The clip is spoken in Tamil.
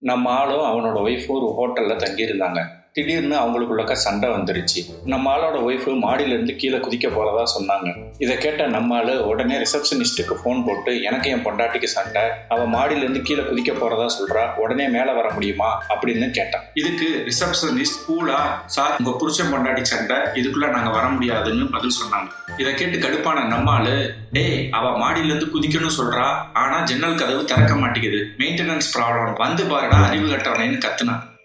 நம்ம ஆளும் அவனோட ஒய்ஃபும் ஒரு ஹோட்டலில் தங்கியிருந்தாங்க. திடீர்னு அவங்களுக்குள்ளக்க சண்டை வந்துருச்சு. நம்ம ஆளோட ஒய்ஃபு மாடியிலேருந்து கீழே குதிக்க போகிறதா சொன்னாங்க. இதை கேட்ட நம்ம ஆள் உடனே ரிசப்ஷனிஸ்ட்டுக்கு ஃபோன் போட்டு எனக்கு என் பொண்டாட்டிக்கு சண்டை. அவள் மாடியிலேருந்து கீழே குதிக்க போறதா சொல்றா. உடனே மேலே வர முடியுமா? அப்படின்னு கேட்டான். இதுக்கு ரிசப்ஷனிஸ்ட் கூலா சார் உங்க புருஷன் பொண்டாட்டி சண்டை. இதுக்குள்ள நாங்கள் வர முடியாதுன்னு பதில் சொன்னாங்க. இதை கேட்டு கடுப்பான நம்மாளு டேய் அவ மாடியிலேருந்து குதிக்கணும்னு சொல்றா. ஆனா ஜன்னல் கதவு திறக்க மாட்டேங்குது. மெயின்டெனன்ஸ் ப்ராப்ளம் வந்து பாருடா அறிவு கட்டவனேன்னு கத்துனான்.